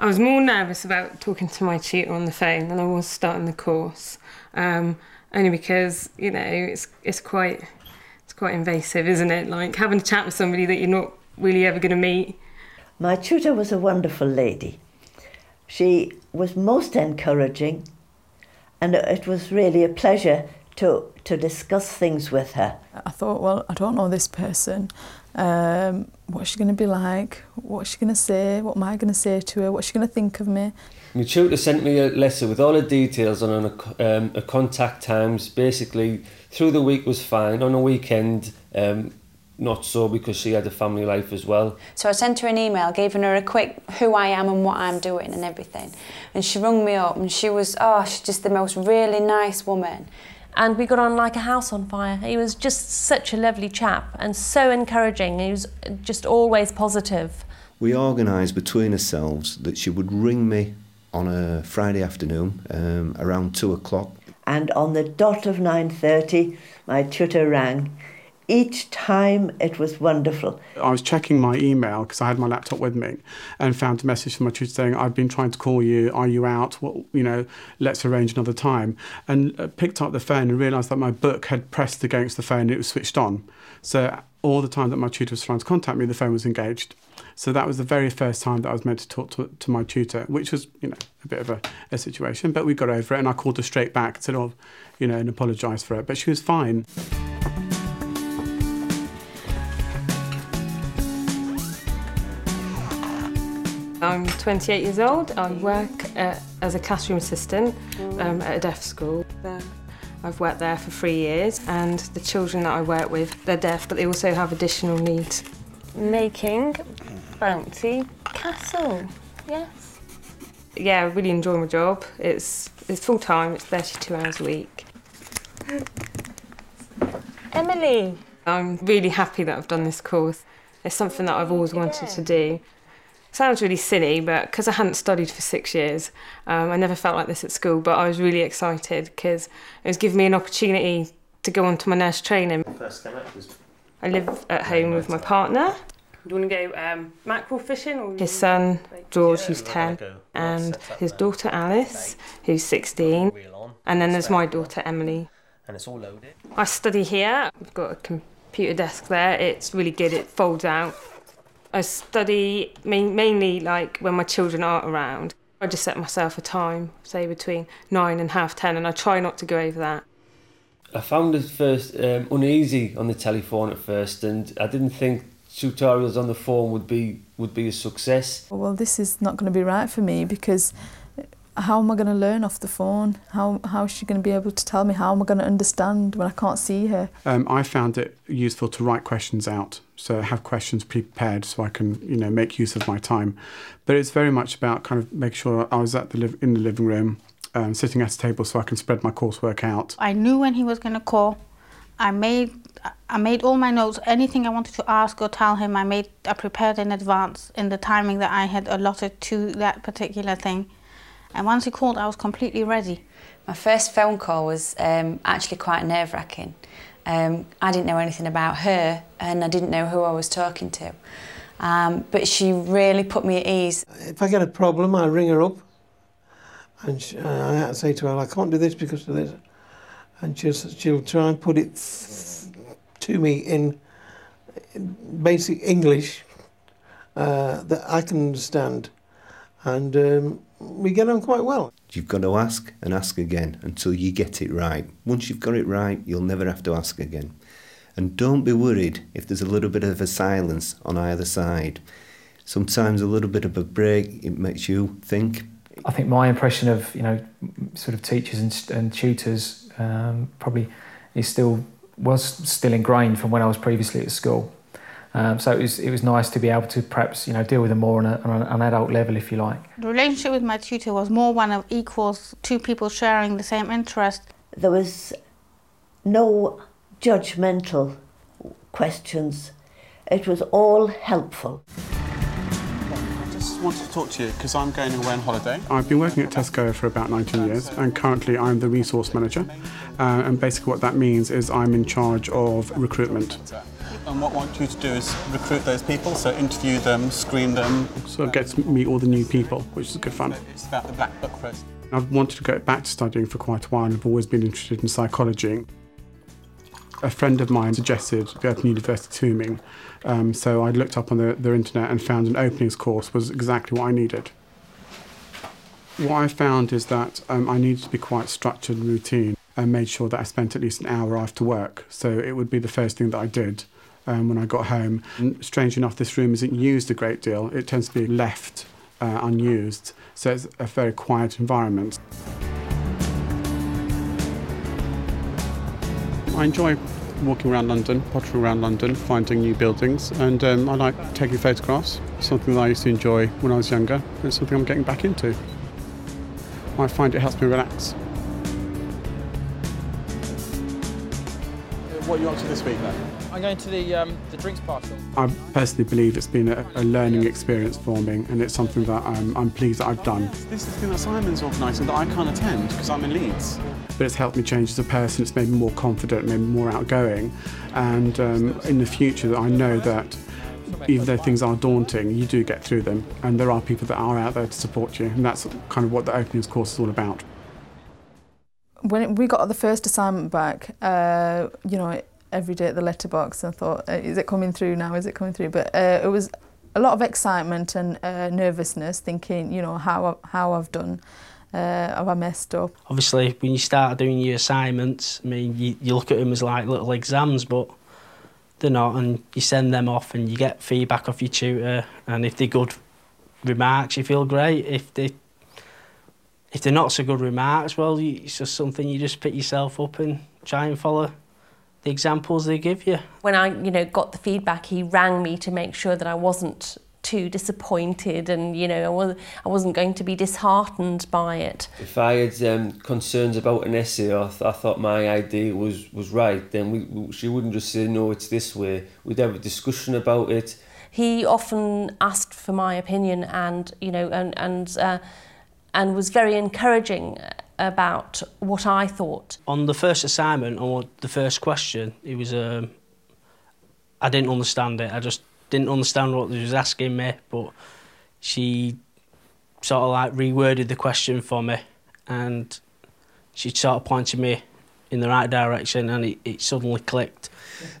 I was more nervous about talking to my tutor on the phone than I was starting the course, um, only because you know it's it's quite it's quite invasive, isn't it? Like having a chat with somebody that you're not really ever going to meet. My tutor was a wonderful lady. She was most encouraging, and it was really a pleasure to to discuss things with her. I thought, well, I don't know this person. Um, what's she going to be like? What's she going to say? What am I going to say to her? What's she going to think of me? My tutor sent me a letter with all the details on a, um, a contact times. Basically, through the week was fine. On a weekend, um, not so because she had a family life as well. So I sent her an email, giving her a quick who I am and what I'm doing and everything. And she rung me up and she was, oh, she's just the most really nice woman. And we got on like a house on fire. He was just such a lovely chap and so encouraging. He was just always positive. We organised between ourselves that she would ring me on a Friday afternoon um, around two o'clock. And on the dot of 9.30, my tutor rang. Each time it was wonderful. I was checking my email because I had my laptop with me and found a message from my tutor saying, I've been trying to call you. Are you out? Well, you know, let's arrange another time. And uh, picked up the phone and realised that my book had pressed against the phone and it was switched on. So all the time that my tutor was trying to contact me, the phone was engaged. So that was the very first time that I was meant to talk to, to my tutor, which was, you know, a bit of a, a situation. But we got over it and I called her straight back said, oh, you know, and apologised for it. But she was fine. I'm 28 years old. I work uh, as a classroom assistant um, at a deaf school. I've worked there for three years, and the children that I work with, they're deaf, but they also have additional needs. Making bouncy castle. Yes. Yeah, I really enjoy my job. It's it's full time. It's 32 hours a week. Emily. I'm really happy that I've done this course. It's something that I've always wanted to do. Sounds really silly, but because I hadn't studied for six years, um, I never felt like this at school. But I was really excited because it was giving me an opportunity to go on to my nurse training. I live at home with my partner. Do you want to go um, mackerel fishing? Or his son, George, who's 10, and his daughter, Alice, who's 16. And then there's my daughter, Emily. And it's all loaded. I study here. We've got a computer desk there. It's really good. It folds out. I study mainly like when my children aren't around. I just set myself a time, say between nine and half ten, and I try not to go over that. I found it first um, uneasy on the telephone at first, and I didn't think tutorials on the phone would be would be a success. Well, this is not going to be right for me because how am I going to learn off the phone? How how is she going to be able to tell me? How am I going to understand when I can't see her? Um, I found it useful to write questions out, so have questions prepared so I can you know make use of my time. But it's very much about kind of make sure I was at the liv- in the living room, um, sitting at a table so I can spread my coursework out. I knew when he was going to call. I made I made all my notes. Anything I wanted to ask or tell him, I made I prepared in advance in the timing that I had allotted to that particular thing. And once he called, I was completely ready. My first phone call was um, actually quite nerve wracking. Um, I didn't know anything about her and I didn't know who I was talking to. Um, but she really put me at ease. If I get a problem, I ring her up and she, uh, I say to her, I can't do this because of this. And she'll, she'll try and put it f- to me in basic English uh, that I can understand. And um, we get on quite well. You've got to ask and ask again until you get it right. Once you've got it right, you'll never have to ask again. And don't be worried if there's a little bit of a silence on either side. Sometimes a little bit of a break, it makes you think. I think my impression of you know sort of teachers and, and tutors um, probably is still was still ingrained from when I was previously at school. Um, so it was it was nice to be able to perhaps you know deal with them more on, a, on an adult level, if you like. The relationship with my tutor was more one of equals, two people sharing the same interest. There was no judgmental questions. It was all helpful. I just wanted to talk to you because I'm going away on holiday. I've been working at Tesco for about 19 years and currently I'm the resource manager. Uh, and basically what that means is I'm in charge of recruitment. And what I want you to do is recruit those people, so interview them, screen them. So get to meet all the new people, which is good fun. It's about the Black Book process. I've wanted to go back to studying for quite a while and I've always been interested in psychology. A friend of mine suggested the Open University to me, um, so I looked up on the, their internet and found an openings course was exactly what I needed. What I found is that um, I needed to be quite structured and routine and made sure that I spent at least an hour after work. So it would be the first thing that I did um, when I got home. And strange enough, this room isn't used a great deal. It tends to be left uh, unused, so it's a very quiet environment. I enjoy walking around London, pottering around London, finding new buildings, and um, I like taking photographs, something that I used to enjoy when I was younger, and something I'm getting back into. I find it helps me relax. What are you up to this week then? I'm going to the, um, the drinks party. I personally believe it's been a, a learning experience for me, and it's something that I'm, I'm pleased that I've done. This is the thing that Simon's organising that I can't attend because I'm in Leeds. But it's helped me change as a person, it's made me more confident, made me more outgoing, and um, in the future I know that even though things are daunting, you do get through them, and there are people that are out there to support you, and that's kind of what the openings course is all about. When we got the first assignment back, uh, you know, every day at the letterbox, and thought, uh, is it coming through now? Is it coming through? But uh, it was a lot of excitement and uh, nervousness, thinking, you know, how how I've done. Uh, have I messed up? Obviously, when you start doing your assignments, I mean, you, you look at them as like little exams, but they're not, and you send them off and you get feedback off your tutor, and if they're good remarks, you feel great. If they if they're not so good remarks, well, it's just something you just pick yourself up and try and follow the examples they give you. When I, you know, got the feedback, he rang me to make sure that I wasn't too disappointed and you know I, was, I wasn't going to be disheartened by it. If I had um, concerns about an essay or th I thought my idea was, was right, then we, we, she wouldn't just say, no, it's this way. We'd have a discussion about it. He often asked for my opinion and, you know, and, and, uh, and was very encouraging about what I thought. On the first assignment, or the first question, it was, um, I didn't understand it. I just didn't understand what she was asking me, but she sort of like reworded the question for me and she sort of pointed me in the right direction and it, it suddenly clicked.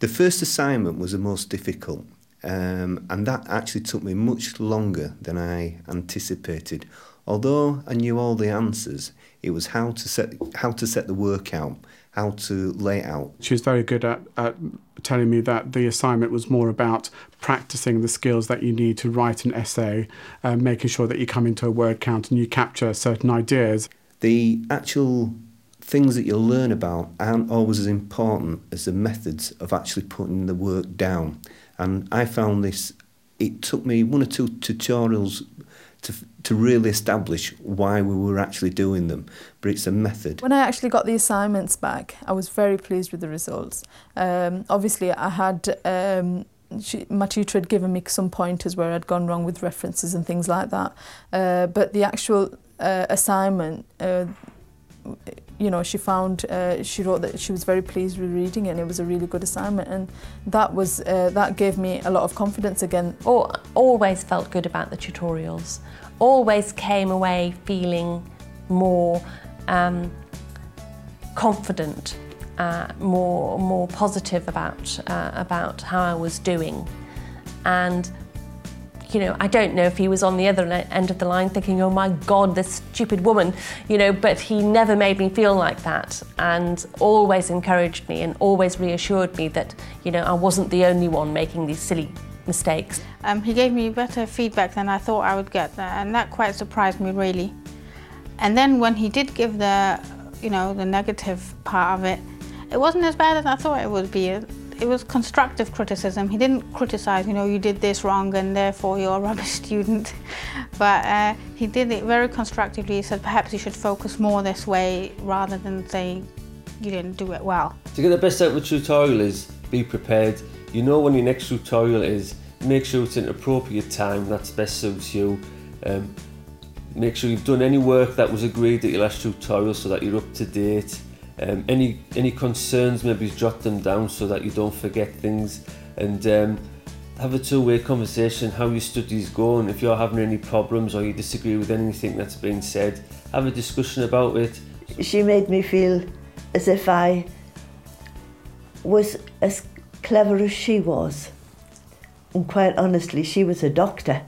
The first assignment was the most difficult um, and that actually took me much longer than I anticipated. Although I knew all the answers, it was how to set how to set the work out, how to lay it out. She was very good at, at telling me that the assignment was more about practicing the skills that you need to write an essay, uh, making sure that you come into a word count and you capture certain ideas. The actual things that you'll learn about aren't always as important as the methods of actually putting the work down. And I found this, it took me one or two tutorials to, to really establish why we were actually doing them. But it's a method. When I actually got the assignments back, I was very pleased with the results. Um, obviously, I had um, she, my tutor had given me some pointers where I'd gone wrong with references and things like that. Uh, but the actual uh, assignment, uh, you know, she found, uh, she wrote that she was very pleased with reading it and it was a really good assignment and that was, uh, that gave me a lot of confidence again. Or, always felt good about the tutorials, always came away feeling more um, confident, uh, more, more positive about, uh, about how I was doing. And you know, I don't know if he was on the other end of the line thinking, oh my God, this stupid woman, you know, but he never made me feel like that and always encouraged me and always reassured me that, you know, I wasn't the only one making these silly mistakes. Um, he gave me better feedback than I thought I would get and that quite surprised me really. And then when he did give the, you know, the negative part of it, it wasn't as bad as I thought it would be it was constructive criticism. He didn't criticize, you know, you did this wrong and therefore you're a rubbish student. But uh, he did it very constructively. He said perhaps you should focus more this way rather than saying you didn't do it well. To get the best out of the tutorial is be prepared. You know when your next tutorial is, make sure it's an appropriate time that's best suits you. Um, make sure you've done any work that was agreed at your last tutorial so that you're up to date. Um, any any concerns, maybe jot them down so that you don't forget things. and um, have a two-way conversation how your studies going if you're having any problems or you disagree with anything that's been said have a discussion about it She made me feel as if I was as clever as she was. And quite honestly, she was a doctor.